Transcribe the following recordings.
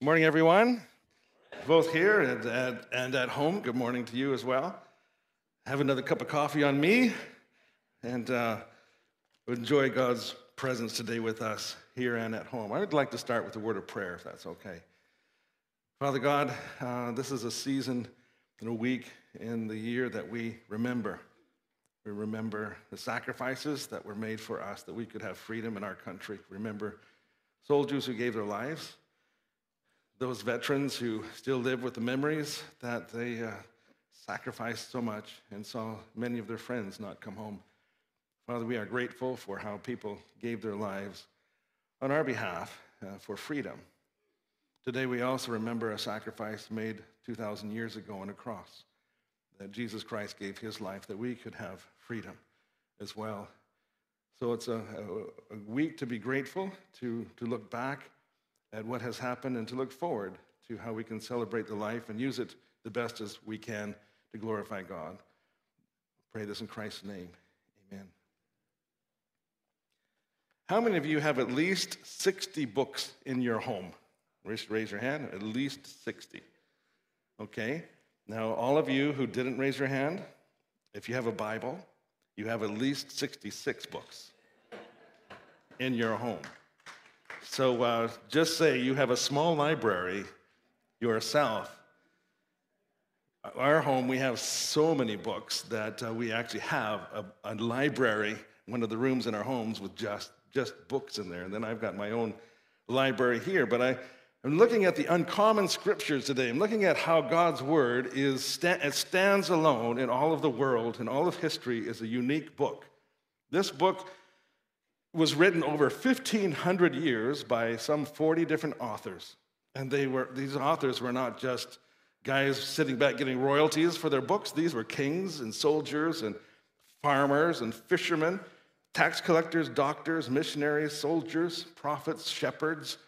Good morning, everyone. Both here and at, and at home. Good morning to you as well. Have another cup of coffee on me and uh, enjoy God's presence today with us here and at home. I would like to start with a word of prayer, if that's okay. Father God, uh, this is a season and a week in the year that we remember. We remember the sacrifices that were made for us that we could have freedom in our country. Remember soldiers who gave their lives those veterans who still live with the memories that they uh, sacrificed so much and saw many of their friends not come home. Father, we are grateful for how people gave their lives on our behalf uh, for freedom. Today, we also remember a sacrifice made 2,000 years ago on a cross, that Jesus Christ gave his life that we could have freedom as well. So it's a, a, a week to be grateful, to, to look back at what has happened and to look forward to how we can celebrate the life and use it the best as we can to glorify God. Pray this in Christ's name. Amen. How many of you have at least 60 books in your home? Raise, raise your hand. At least 60. Okay. Now, all of you who didn't raise your hand, if you have a Bible, you have at least 66 books in your home. So uh, just say you have a small library yourself. Our home, we have so many books that uh, we actually have a, a, library, one of the rooms in our homes with just, just books in there. And then I've got my own library here. But I, I'm looking at the uncommon scriptures today. I'm looking at how God's word is, it stands alone in all of the world, in all of history is a unique book. This book was written over 1,500 years by some 40 different authors. And they were, these authors were not just guys sitting back getting royalties for their books. These were kings and soldiers and farmers and fishermen, tax collectors, doctors, missionaries, soldiers, prophets, shepherds.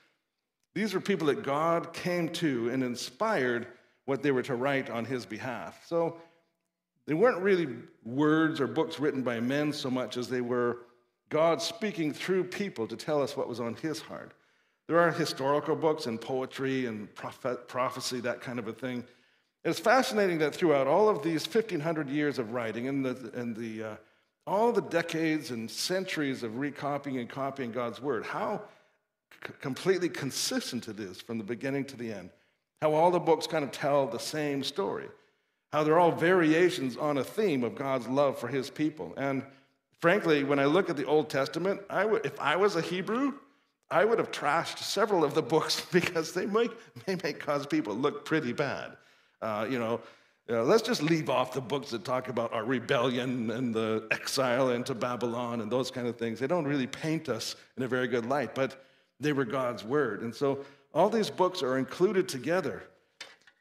These were people that God came to and inspired what they were to write on his behalf. So they weren't really words or books written by men so much as they were God speaking through people to tell us what was on his heart. There are historical books and poetry and prophet, prophecy, that kind of a thing. It's fascinating that throughout all of these 1,500 years of writing and, the, and the, uh, all the decades and centuries of recopying and copying God's word, how c- completely consistent it is from the beginning to the end. How all the books kind of tell the same story. How they're all variations on a theme of God's love for his people. And Frankly, when I look at the Old Testament, I would, if I was a Hebrew, I would have trashed several of the books because they may, may make cause people look pretty bad. Uh, you know, uh, let's just leave off the books that talk about our rebellion and the exile into Babylon and those kind of things. They don't really paint us in a very good light, but they were God's word. And so all these books are included together.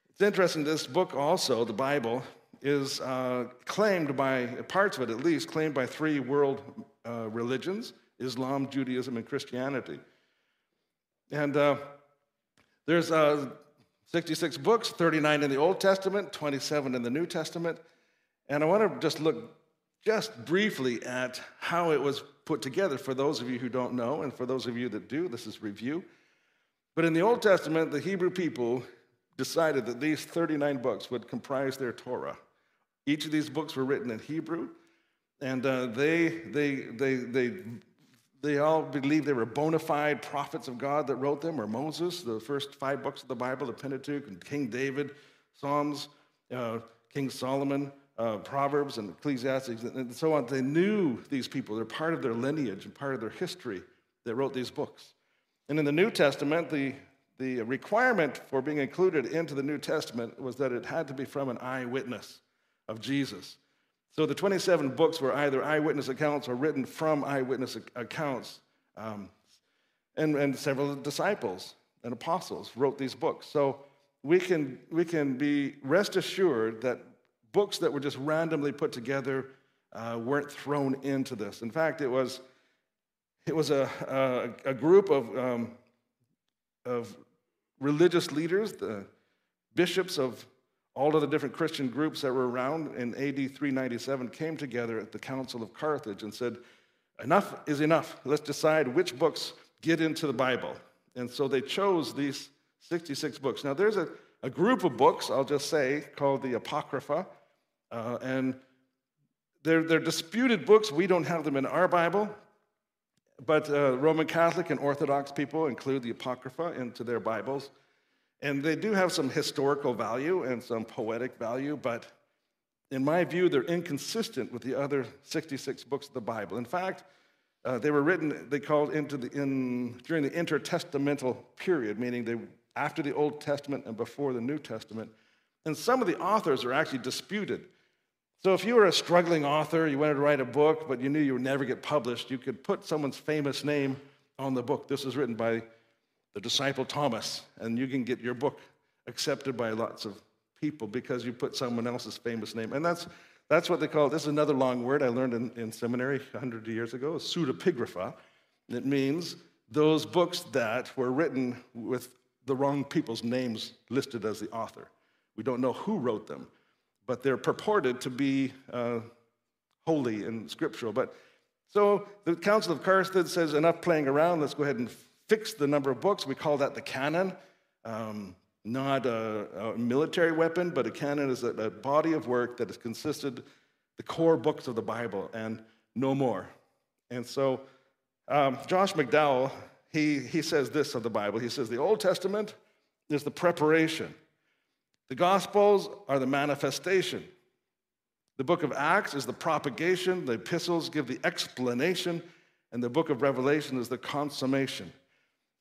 It's interesting, this book also, the Bible, is uh, claimed by, parts of it at least, claimed by three world uh, religions Islam, Judaism, and Christianity. And uh, there's uh, 66 books, 39 in the Old Testament, 27 in the New Testament. And I want to just look just briefly at how it was put together for those of you who don't know, and for those of you that do, this is review. But in the Old Testament, the Hebrew people decided that these 39 books would comprise their Torah. Each of these books were written in Hebrew, and uh, they, they, they, they, they all believed they were bona fide prophets of God that wrote them, or Moses, the first five books of the Bible, the Pentateuch, and King David, Psalms, uh, King Solomon, uh, Proverbs, and Ecclesiastes, and so on. They knew these people. They're part of their lineage and part of their history that wrote these books. And in the New Testament, the, the requirement for being included into the New Testament was that it had to be from an eyewitness of Jesus. So the 27 books were either eyewitness accounts or written from eyewitness accounts. Um, and, and several disciples and apostles wrote these books. So we can, we can be rest assured that books that were just randomly put together uh, weren't thrown into this. In fact, it was, it was a, a, a group of, um, of religious leaders, the bishops of all of the different Christian groups that were around in AD 397 came together at the Council of Carthage and said, Enough is enough. Let's decide which books get into the Bible. And so they chose these 66 books. Now, there's a, a group of books, I'll just say, called the Apocrypha. Uh, and they're, they're disputed books. We don't have them in our Bible. But uh, Roman Catholic and Orthodox people include the Apocrypha into their Bibles. And they do have some historical value and some poetic value, but in my view, they're inconsistent with the other 66 books of the Bible. In fact, uh, they were written, they called into the, in, during the intertestamental period, meaning they, after the Old Testament and before the New Testament. And some of the authors are actually disputed. So if you were a struggling author, you wanted to write a book, but you knew you would never get published, you could put someone's famous name on the book. This was written by the disciple Thomas, and you can get your book accepted by lots of people because you put someone else's famous name. And that's, that's what they call it. this is another long word I learned in, in seminary 100 years ago, pseudepigrapha. It means those books that were written with the wrong people's names listed as the author. We don't know who wrote them, but they're purported to be uh, holy and scriptural. But so the Council of Carthage says enough playing around. Let's go ahead and fix the number of books. We call that the canon. Um, not a, a, military weapon, but a canon is a, a, body of work that has consisted the core books of the Bible and no more. And so um, Josh McDowell, he, he says this of the Bible. He says the Old Testament is the preparation. The Gospels are the manifestation. The book of Acts is the propagation. The epistles give the explanation. And the book of Revelation is the consummation.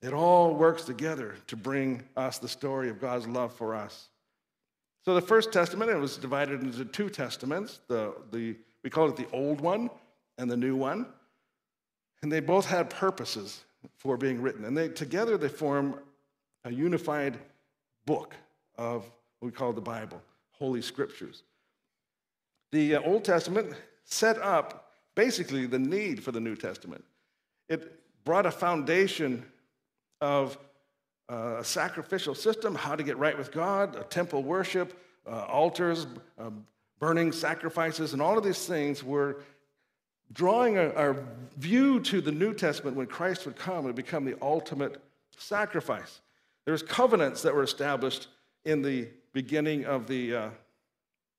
It all works together to bring us the story of God's love for us. So the first testament, it was divided into two testaments. The, the, we call it the old one and the new one. And they both had purposes for being written. And they together they form a unified book of what we call the Bible, Holy Scriptures. The uh, Old Testament set up basically the need for the New Testament. It brought a foundation of uh, a sacrificial system, how to get right with God, a temple worship, uh, altars, uh, burning sacrifices, and all of these things were drawing our view to the New Testament when Christ would come and become the ultimate sacrifice. There's covenants that were established in the beginning of the uh,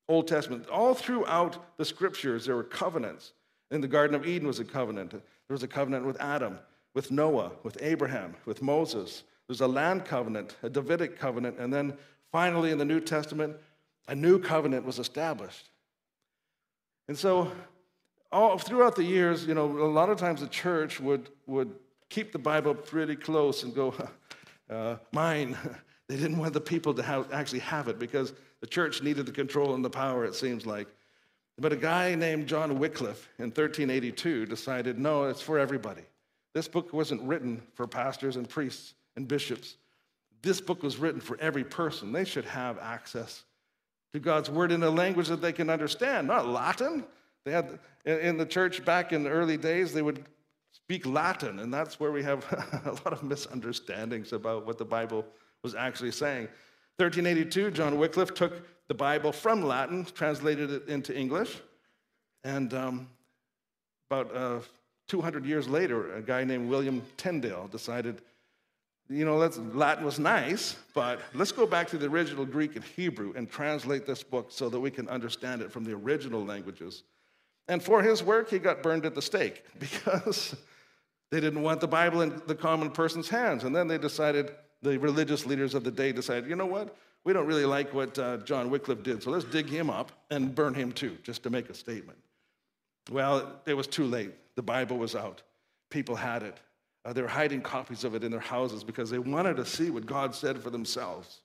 Old Testament. All throughout the scriptures, there were covenants. In the Garden of Eden was a covenant. There was a covenant with Adam with Noah, with Abraham, with Moses. There's a land covenant, a Davidic covenant, and then finally in the New Testament, a new covenant was established. And so, all throughout the years, you know, a lot of times the church would, would keep the Bible pretty close and go, uh, mine. They didn't want the people to have, actually have it because the church needed the control and the power, it seems like. But a guy named John Wycliffe in 1382 decided, no, it's for everybody. This book wasn't written for pastors and priests and bishops. This book was written for every person. They should have access to God's word in a language that they can understand, not Latin. They had in the church back in the early days, they would speak Latin, and that's where we have a lot of misunderstandings about what the Bible was actually saying. 1382, John Wycliffe took the Bible from Latin, translated it into English, and um, about uh, 200 years later, a guy named William Tyndale decided, you know, Latin was nice, but let's go back to the original Greek and Hebrew and translate this book so that we can understand it from the original languages. And for his work, he got burned at the stake because they didn't want the Bible in the common person's hands. And then they decided, the religious leaders of the day decided, you know what? We don't really like what uh, John Wycliffe did, so let's dig him up and burn him too, just to make a statement. Well, it was too late. The Bible was out. People had it. Uh, they were hiding copies of it in their houses because they wanted to see what God said for themselves.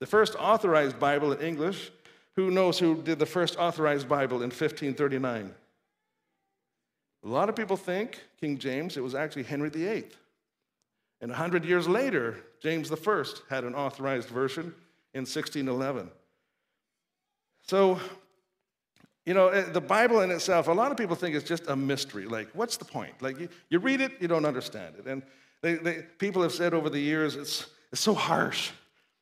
The first authorized Bible in English, who knows who did the first authorized Bible in 1539? A lot of people think King James, it was actually Henry VIII. And 100 years later, James I had an authorized version in 1611. So you know, eh, the Bible in itself, a lot of people think it's just a mystery. Like, what's the point? Like, you, you read it, you don't understand it. And they, they, people have said over the years, it's, it's so harsh.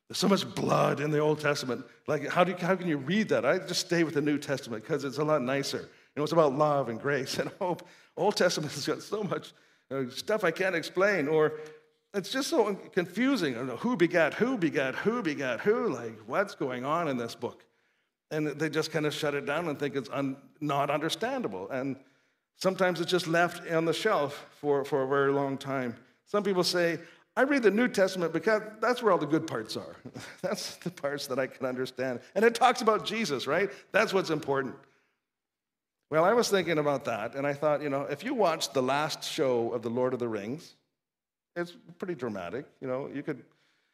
There's so much blood in the Old Testament. Like, how, do you, how can you read that? I just stay with the New Testament because it's a lot nicer. You know, it's about love and grace and hope. Old Testament has got so much uh, stuff I can't explain. Or it's just so confusing. Who begat who begat who begat who? Like, what's going on in this book? And they just kind of shut it down and think it's un, not understandable. And sometimes it's just left on the shelf for, for a very long time. Some people say, I read the New Testament because that's where all the good parts are. that's the parts that I can understand. And it talks about Jesus, right? That's what's important. Well, I was thinking about that, and I thought, you know, if you watched the last show of The Lord of the Rings, it's pretty dramatic. You know, you could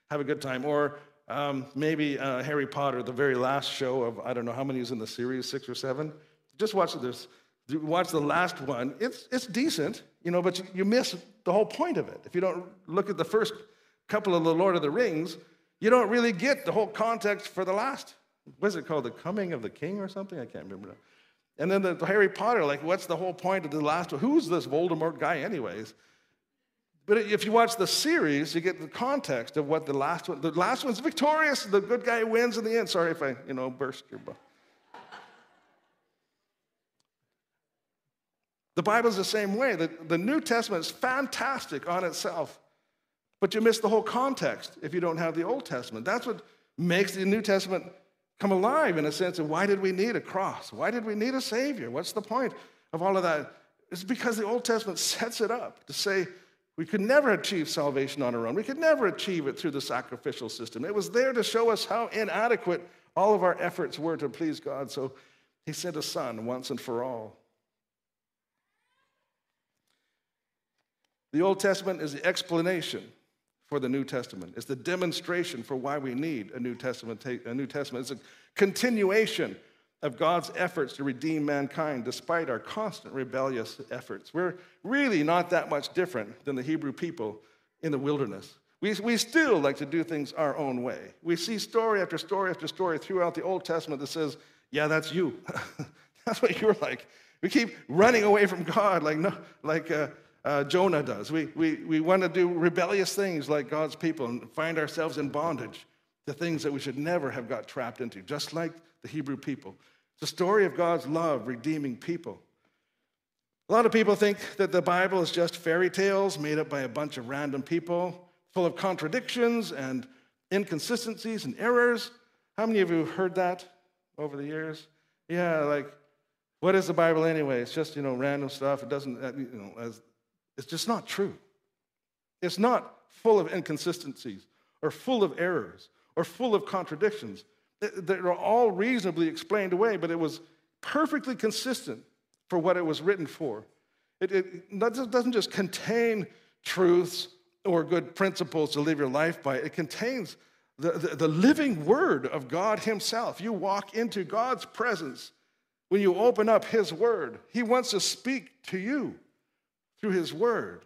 have a good time. Or um, maybe uh, Harry Potter, the very last show of, I don't know how many is in the series, six or seven. Just watch this. Watch the last one. It's, it's decent, you know, but you, you miss the whole point of it. If you don't look at the first couple of The Lord of the Rings, you don't really get the whole context for the last. What is it called? The Coming of the King or something? I can't remember. And then the, the Harry Potter, like, what's the whole point of the last one? Who's this Voldemort guy, anyways? But if you watch the series, you get the context of what the last one, the last one's victorious, the good guy wins in the end. Sorry if I, you know, burst your butt. The Bible's the same way. The, the New Testament is fantastic on itself, but you miss the whole context if you don't have the Old Testament. That's what makes the New Testament come alive in a sense of why did we need a cross? Why did we need a Savior? What's the point of all of that? It's because the Old Testament sets it up to say, we could never achieve salvation on our own. We could never achieve it through the sacrificial system. It was there to show us how inadequate all of our efforts were to please God. So he sent a son once and for all. The Old Testament is the explanation for the New Testament. It's the demonstration for why we need a New Testament. A New Testament. It's a continuation of God's efforts to redeem mankind despite our constant rebellious efforts. We're really not that much different than the Hebrew people in the wilderness. We, we still like to do things our own way. We see story after story after story throughout the Old Testament that says, yeah, that's you. that's what you're like. We keep running away from God like, no, like uh, uh, Jonah does. We, we, we want to do rebellious things like God's people and find ourselves in bondage to things that we should never have got trapped into, just like the Hebrew people. A story of God's love redeeming people. A lot of people think that the Bible is just fairy tales made up by a bunch of random people, full of contradictions and inconsistencies and errors. How many of you have heard that over the years? Yeah, like, what is the Bible anyway? It's just, you know, random stuff. It doesn't, uh, you know, as, it's just not true. It's not full of inconsistencies or full of errors or full of contradictions that are all reasonably explained away, but it was perfectly consistent for what it was written for. It, it doesn't just contain truths or good principles to live your life by, it contains the, the, the living word of God Himself. You walk into God's presence when you open up His word. He wants to speak to you through His word.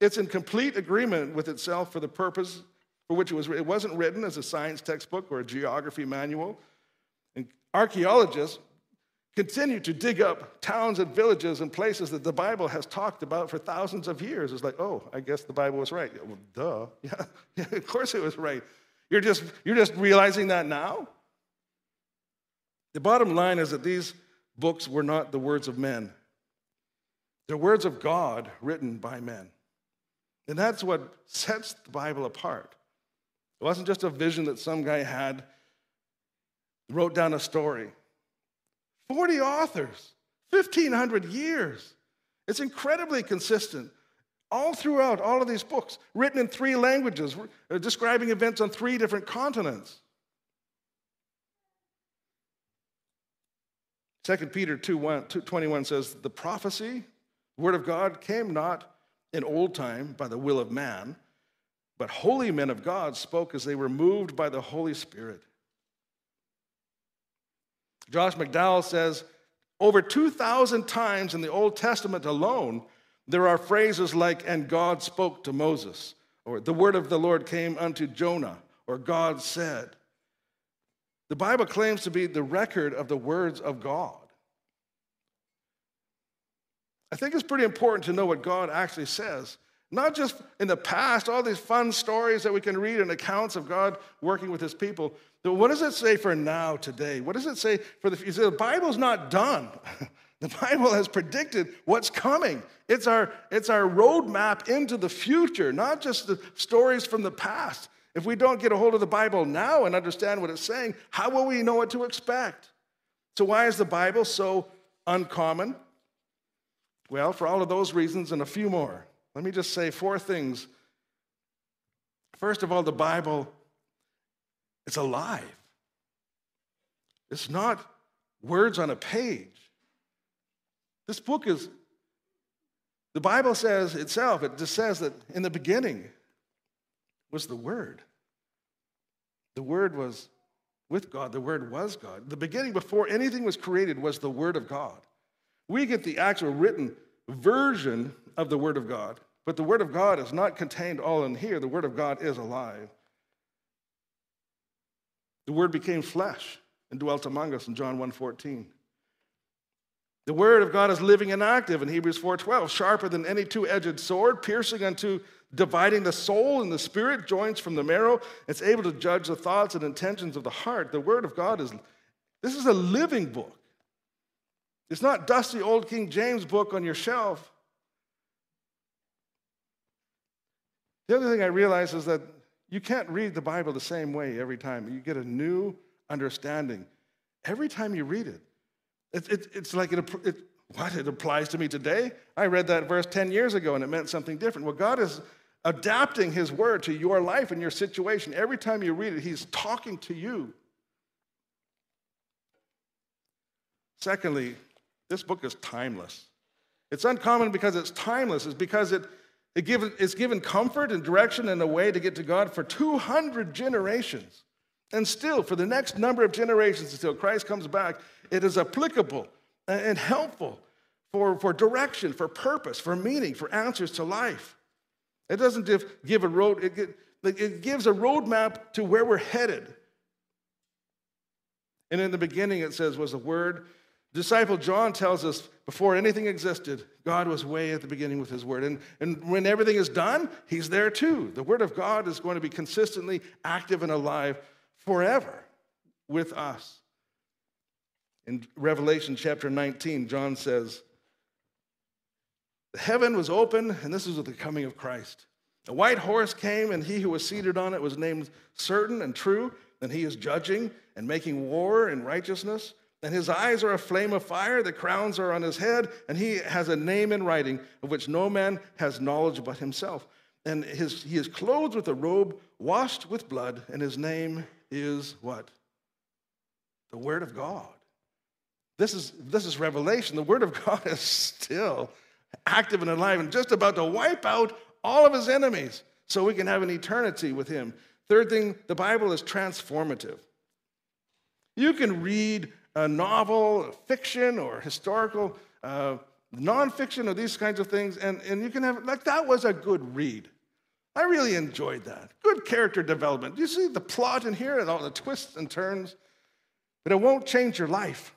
It's in complete agreement with itself for the purpose for which it was it wasn't written as a science textbook or a geography manual. And archaeologists continue to dig up towns and villages and places that the Bible has talked about for thousands of years. It's like, oh, I guess the Bible was right. Well, duh. Yeah, yeah, of course it was right. You're just, you're just realizing that now? The bottom line is that these books were not the words of men. They're words of God written by men. And that's what sets the Bible apart. It wasn't just a vision that some guy had, wrote down a story. 40 authors, 1,500 years. It's incredibly consistent. All throughout all of these books, written in three languages, uh, describing events on three different continents. 2 Peter 2, 1, 2 21 says, The prophecy, word of God, came not in old time by the will of man, but holy men of God spoke as they were moved by the Holy Spirit. Josh McDowell says over 2,000 times in the Old Testament alone, there are phrases like, and God spoke to Moses, or the word of the Lord came unto Jonah, or God said. The Bible claims to be the record of the words of God. I think it's pretty important to know what God actually says not just in the past, all these fun stories that we can read and accounts of God working with his people. But what does it say for now, today? What does it say for the future? The Bible's not done. The Bible has predicted what's coming. It's our, it's our roadmap into the future, not just the stories from the past. If we don't get a hold of the Bible now and understand what it's saying, how will we know what to expect? So, why is the Bible so uncommon? Well, for all of those reasons and a few more. Let me just say four things. First of all, the Bible is alive. It's not words on a page. This book is, the Bible says itself, it just says that in the beginning was the Word. The Word was with God, the Word was God. The beginning, before anything was created, was the Word of God. We get the actual written version of the Word of God, but the Word of God is not contained all in here. The Word of God is alive. The Word became flesh and dwelt among us in John 1:14. The word of God is living and active in Hebrews 4:12, sharper than any two-edged sword, piercing unto dividing the soul and the spirit, joints from the marrow. It's able to judge the thoughts and intentions of the heart. The word of God is this is a living book. It's not dusty old King James book on your shelf. The other thing I realize is that you can't read the Bible the same way every time. You get a new understanding every time you read it. It, it, it's like it, it, what? It applies to me today? I read that verse 10 years ago and it meant something different. Well, God is adapting His word to your life and your situation. Every time you read it, He's talking to you. Secondly, this book is timeless. It's uncommon because it's timeless, it's because it, it it's given comfort and direction and a way to get to God for 200 generations. And still, for the next number of generations until Christ comes back, it is applicable and helpful for, for direction, for purpose, for meaning, for answers to life. It doesn't give a road, it, it gives a roadmap to where we're headed. And in the beginning, it says, was the Word. Disciple John tells us before anything existed, God was way at the beginning with His Word. And, and when everything is done, He's there too. The Word of God is going to be consistently active and alive forever with us. In Revelation chapter 19, John says, The heaven was open, and this is with the coming of Christ. A white horse came, and he who was seated on it was named certain and true, and he is judging and making war in righteousness. And his eyes are a flame of fire, the crowns are on his head, and he has a name in writing of which no man has knowledge but himself. And his, he is clothed with a robe washed with blood, and his name is what? The Word of God. This is, this is revelation. The Word of God is still active and alive and just about to wipe out all of his enemies so we can have an eternity with him. Third thing, the Bible is transformative. You can read a novel, fiction, or historical, uh, nonfiction, or these kinds of things, and, and you can have, like, that was a good read. I really enjoyed that. Good character development. You see the plot in here and all the twists and turns, but it won't change your life.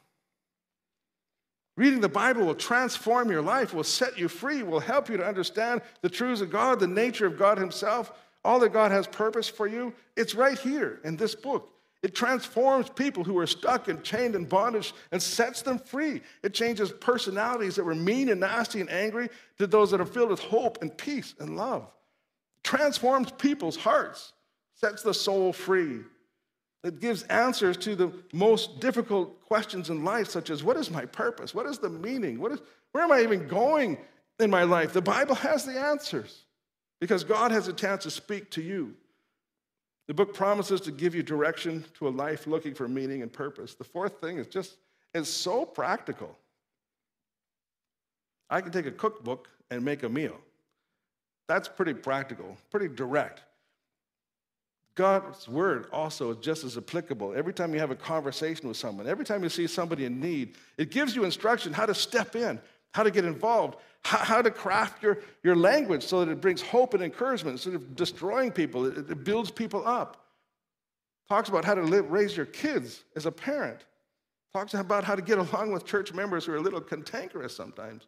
Reading the Bible will transform your life, will set you free, will help you to understand the truths of God, the nature of God Himself, all that God has purpose for you. It's right here in this book. It transforms people who are stuck and chained in bondage and sets them free. It changes personalities that were mean and nasty and angry to those that are filled with hope and peace and love transforms people's hearts, sets the soul free. It gives answers to the most difficult questions in life, such as what is my purpose? What is the meaning? What is, where am I even going in my life? The Bible has the answers because God has a chance to speak to you. The book promises to give you direction to a life looking for meaning and purpose. The fourth thing is just, it's so practical. I can take a cookbook and make a meal. That's pretty practical, pretty direct. God's word also is just as applicable. Every time you have a conversation with someone, every time you see somebody in need, it gives you instruction how to step in, how to get involved, how, how to craft your, your language so that it brings hope and encouragement instead of destroying people. It, it builds people up. Talks about how to live, raise your kids as a parent. Talks about how to get along with church members who are a little cantankerous sometimes.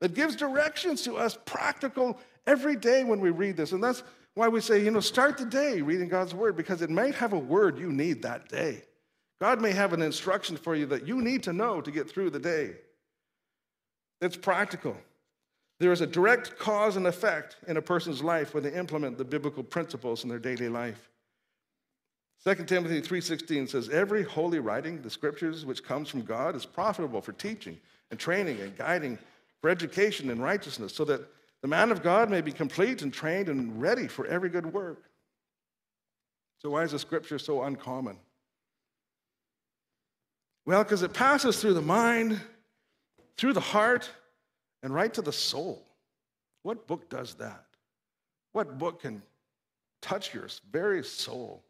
It gives directions to us, practical every day when we read this. And that's why we say, you know, start the day reading God's word because it may have a word you need that day. God may have an instruction for you that you need to know to get through the day. It's practical. There is a direct cause and effect in a person's life when they implement the biblical principles in their daily life. 2 Timothy 3:16 says every holy writing, the scriptures which comes from God is profitable for teaching and training and guiding for education and righteousness so that the man of God may be complete and trained and ready for every good work. So why is the scripture so uncommon? Well, because it passes through the mind, through the heart, and right to the soul. What book does that? What book can touch your very soul?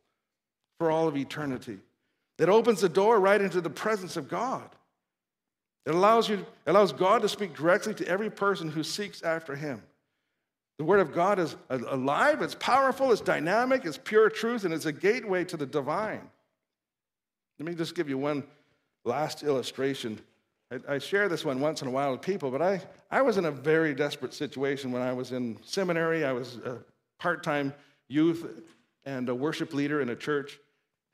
for all of eternity. It opens the door right into the presence of God. It allows, you, allows God to speak directly to every person who seeks after Him. The Word of God is alive, it's powerful, it's dynamic, it's pure truth, and it's a gateway to the divine. Let me just give you one last illustration. I, I share this one once in a while with people, but I, I was in a very desperate situation when I was in seminary. I was a part time youth and a worship leader in a church.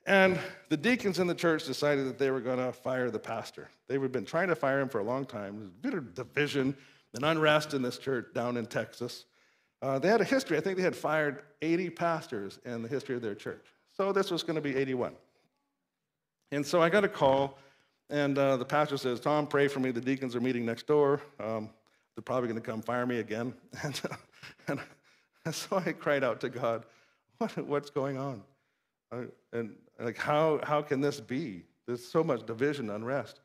And the deacons in the church decided that they were going to fire the pastor. They had been trying to fire him for a long time. There was a bit of division and unrest in this church down in Texas. Uh, they had a history. I think they had fired 80 pastors in the history of their church. So this was going to be 81. And so I got a call, and uh, the pastor says, Tom, pray for me. The deacons are meeting next door. Um, they're probably going to come fire me again. And, and, so I cried out to God, what, what's going on? Uh, and like, how, how can this be? There's so much division, unrest.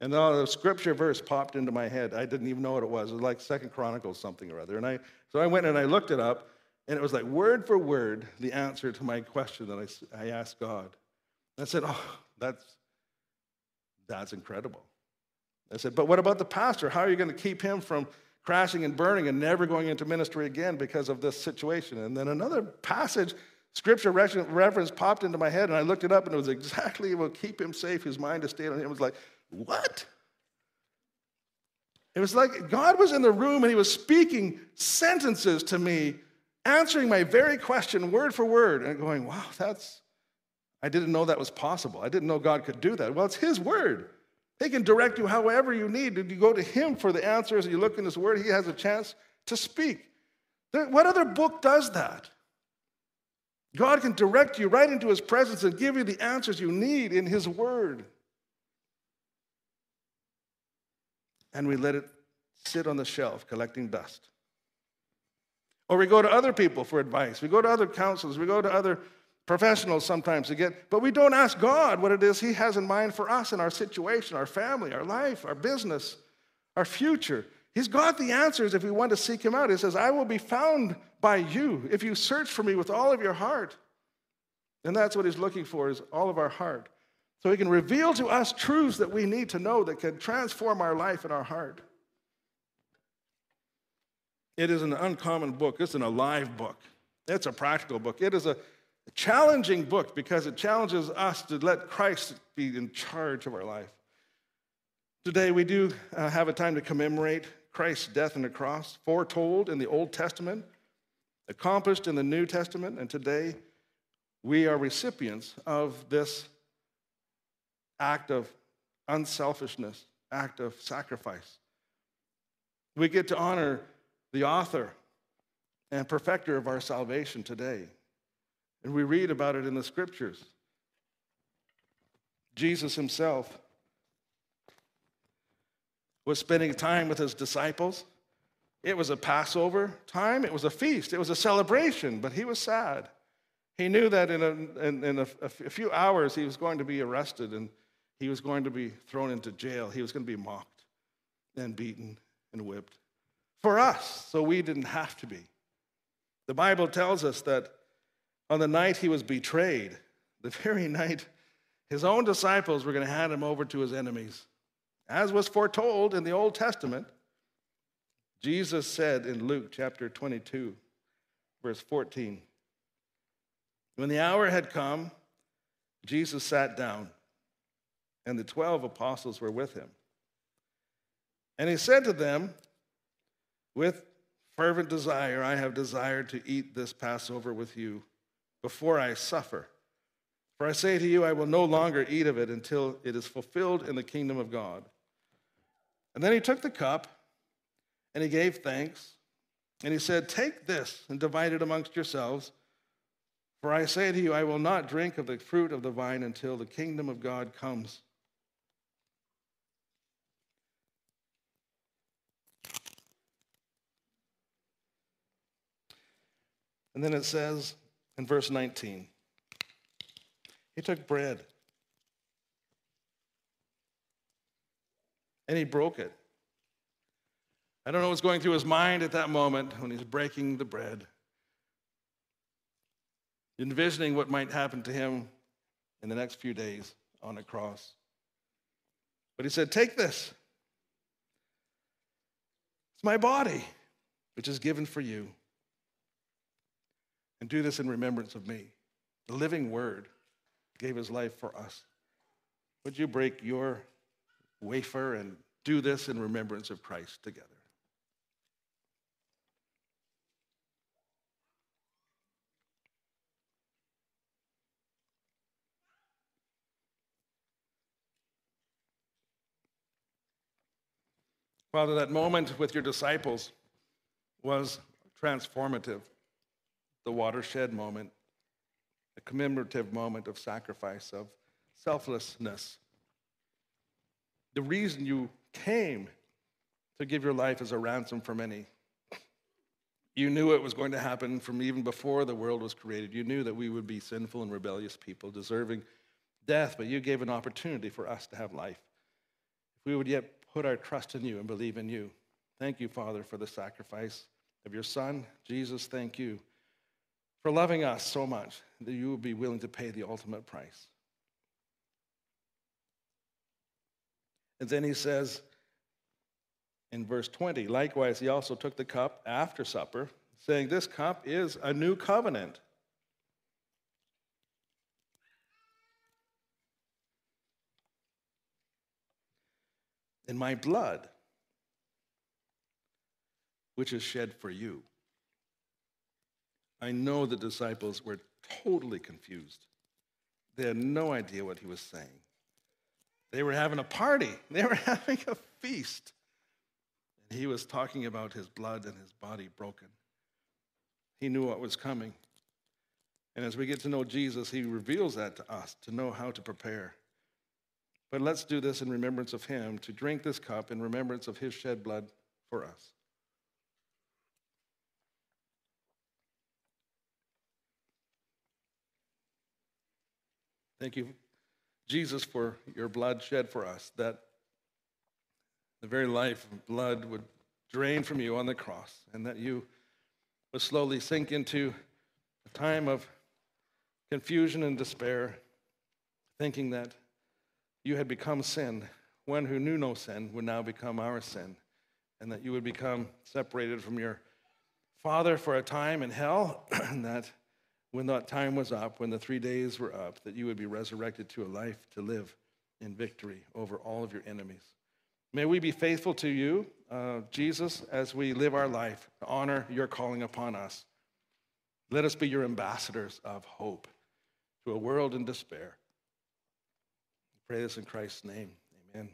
And then the scripture verse popped into my head. I didn't even know what it was. It was like Second Chronicles something or other. And I, so I went and I looked it up, and it was like word for word the answer to my question that I, I asked God. I said, oh, that's, that's incredible. I said, but what about the pastor? How are you going to keep him from crashing and burning and never going into ministry again because of this situation? And then another passage Scripture reference popped into my head, and I looked it up, and it was exactly what keep him safe, his mind to stay on him. It was like, what? It was like God was in the room and he was speaking sentences to me, answering my very question word for word, and going, wow, that's, I didn't know that was possible. I didn't know God could do that. Well, it's his word. He can direct you however you need. You go to him for the answers, and you look in his word, he has a chance to speak. What other book does that? God can direct you right into his presence and give you the answers you need in his word. And we let it sit on the shelf collecting dust. Or we go to other people for advice. We go to other counselors. We go to other professionals sometimes to get, but we don't ask God what it is He has in mind for us and our situation, our family, our life, our business, our future. He's got the answers if we want to seek Him out. He says, I will be found by you if you search for me with all of your heart. And that's what He's looking for, is all of our heart. So He can reveal to us truths that we need to know that can transform our life and our heart. It is an uncommon book. It's an alive book. It's a practical book. It is a challenging book because it challenges us to let Christ be in charge of our life. Today, we do uh, have a time to commemorate Christ's death on the cross, foretold in the Old Testament, accomplished in the New Testament, and today we are recipients of this act of unselfishness, act of sacrifice. We get to honor the author and perfecter of our salvation today. And we read about it in the scriptures. Jesus himself was spending time with his disciples. It was a Passover time, it was a feast, it was a celebration, but he was sad. He knew that in, a, in, in a, a few hours he was going to be arrested and he was going to be thrown into jail. He was going to be mocked and beaten and whipped for us, so we didn't have to be. The Bible tells us that on the night he was betrayed, the very night his own disciples were going to hand him over to his enemies. As was foretold in the Old Testament, Jesus said in Luke chapter 22, verse 14, When the hour had come, Jesus sat down, and the 12 apostles were with him. And he said to them, With fervent desire, I have desired to eat this Passover with you before I suffer. For I say to you, I will no longer eat of it until it is fulfilled in the kingdom of God. And then he took the cup, And he gave thanks. And he said, Take this and divide it amongst yourselves. For I say to you, I will not drink of the fruit of the vine until the kingdom of God comes. And then it says in verse 19, he took bread and he broke it. I don't know what's going through his mind at that moment when he's breaking the bread, envisioning what might happen to him in the next few days on a cross. But he said, Take this. It's my body, which is given for you. And do this in remembrance of me. The living word gave his life for us. Would you break your wafer and do this in remembrance of Christ together? Father, that moment with your disciples was transformative the watershed moment, a commemorative moment of sacrifice, of selflessness. The reason you came to give your life as a ransom for many. You knew it was going to happen from even before the world was created. You knew that we would be sinful and rebellious people, deserving death, but you gave an opportunity for us to have life. If we would yet put our trust in you and believe in you. Thank you, Father, for the sacrifice of your Son. Jesus, thank you for loving us so much that you would be willing to pay the ultimate price. And then he says in verse 20, likewise, he also took the cup after supper, saying, This cup is a new covenant. In my blood, which is shed for you. I know the disciples were totally confused. They had no idea what he was saying. They were having a party, they were having a feast. And he was talking about his blood and his body broken. He knew what was coming. And as we get to know Jesus, he reveals that to us to know how to prepare. But let's do this in remembrance of him, to drink this cup in remembrance of his shed blood for us. Thank you, Jesus, for your blood shed for us, that the very life blood would drain from you on the cross, and that you would slowly sink into a time of confusion and despair, thinking that you had become sin. One who knew no sin would now become our sin, and that you would become separated from your Father for a time in hell, and that when that time was up, when the three days were up, that you would be resurrected to a life to live in victory over all of your enemies. May we be faithful to you, uh, Jesus, as we live our life, to honor your calling upon us. Let us be your ambassadors of hope to a world in despair. I pray this in Christ's name. Amen.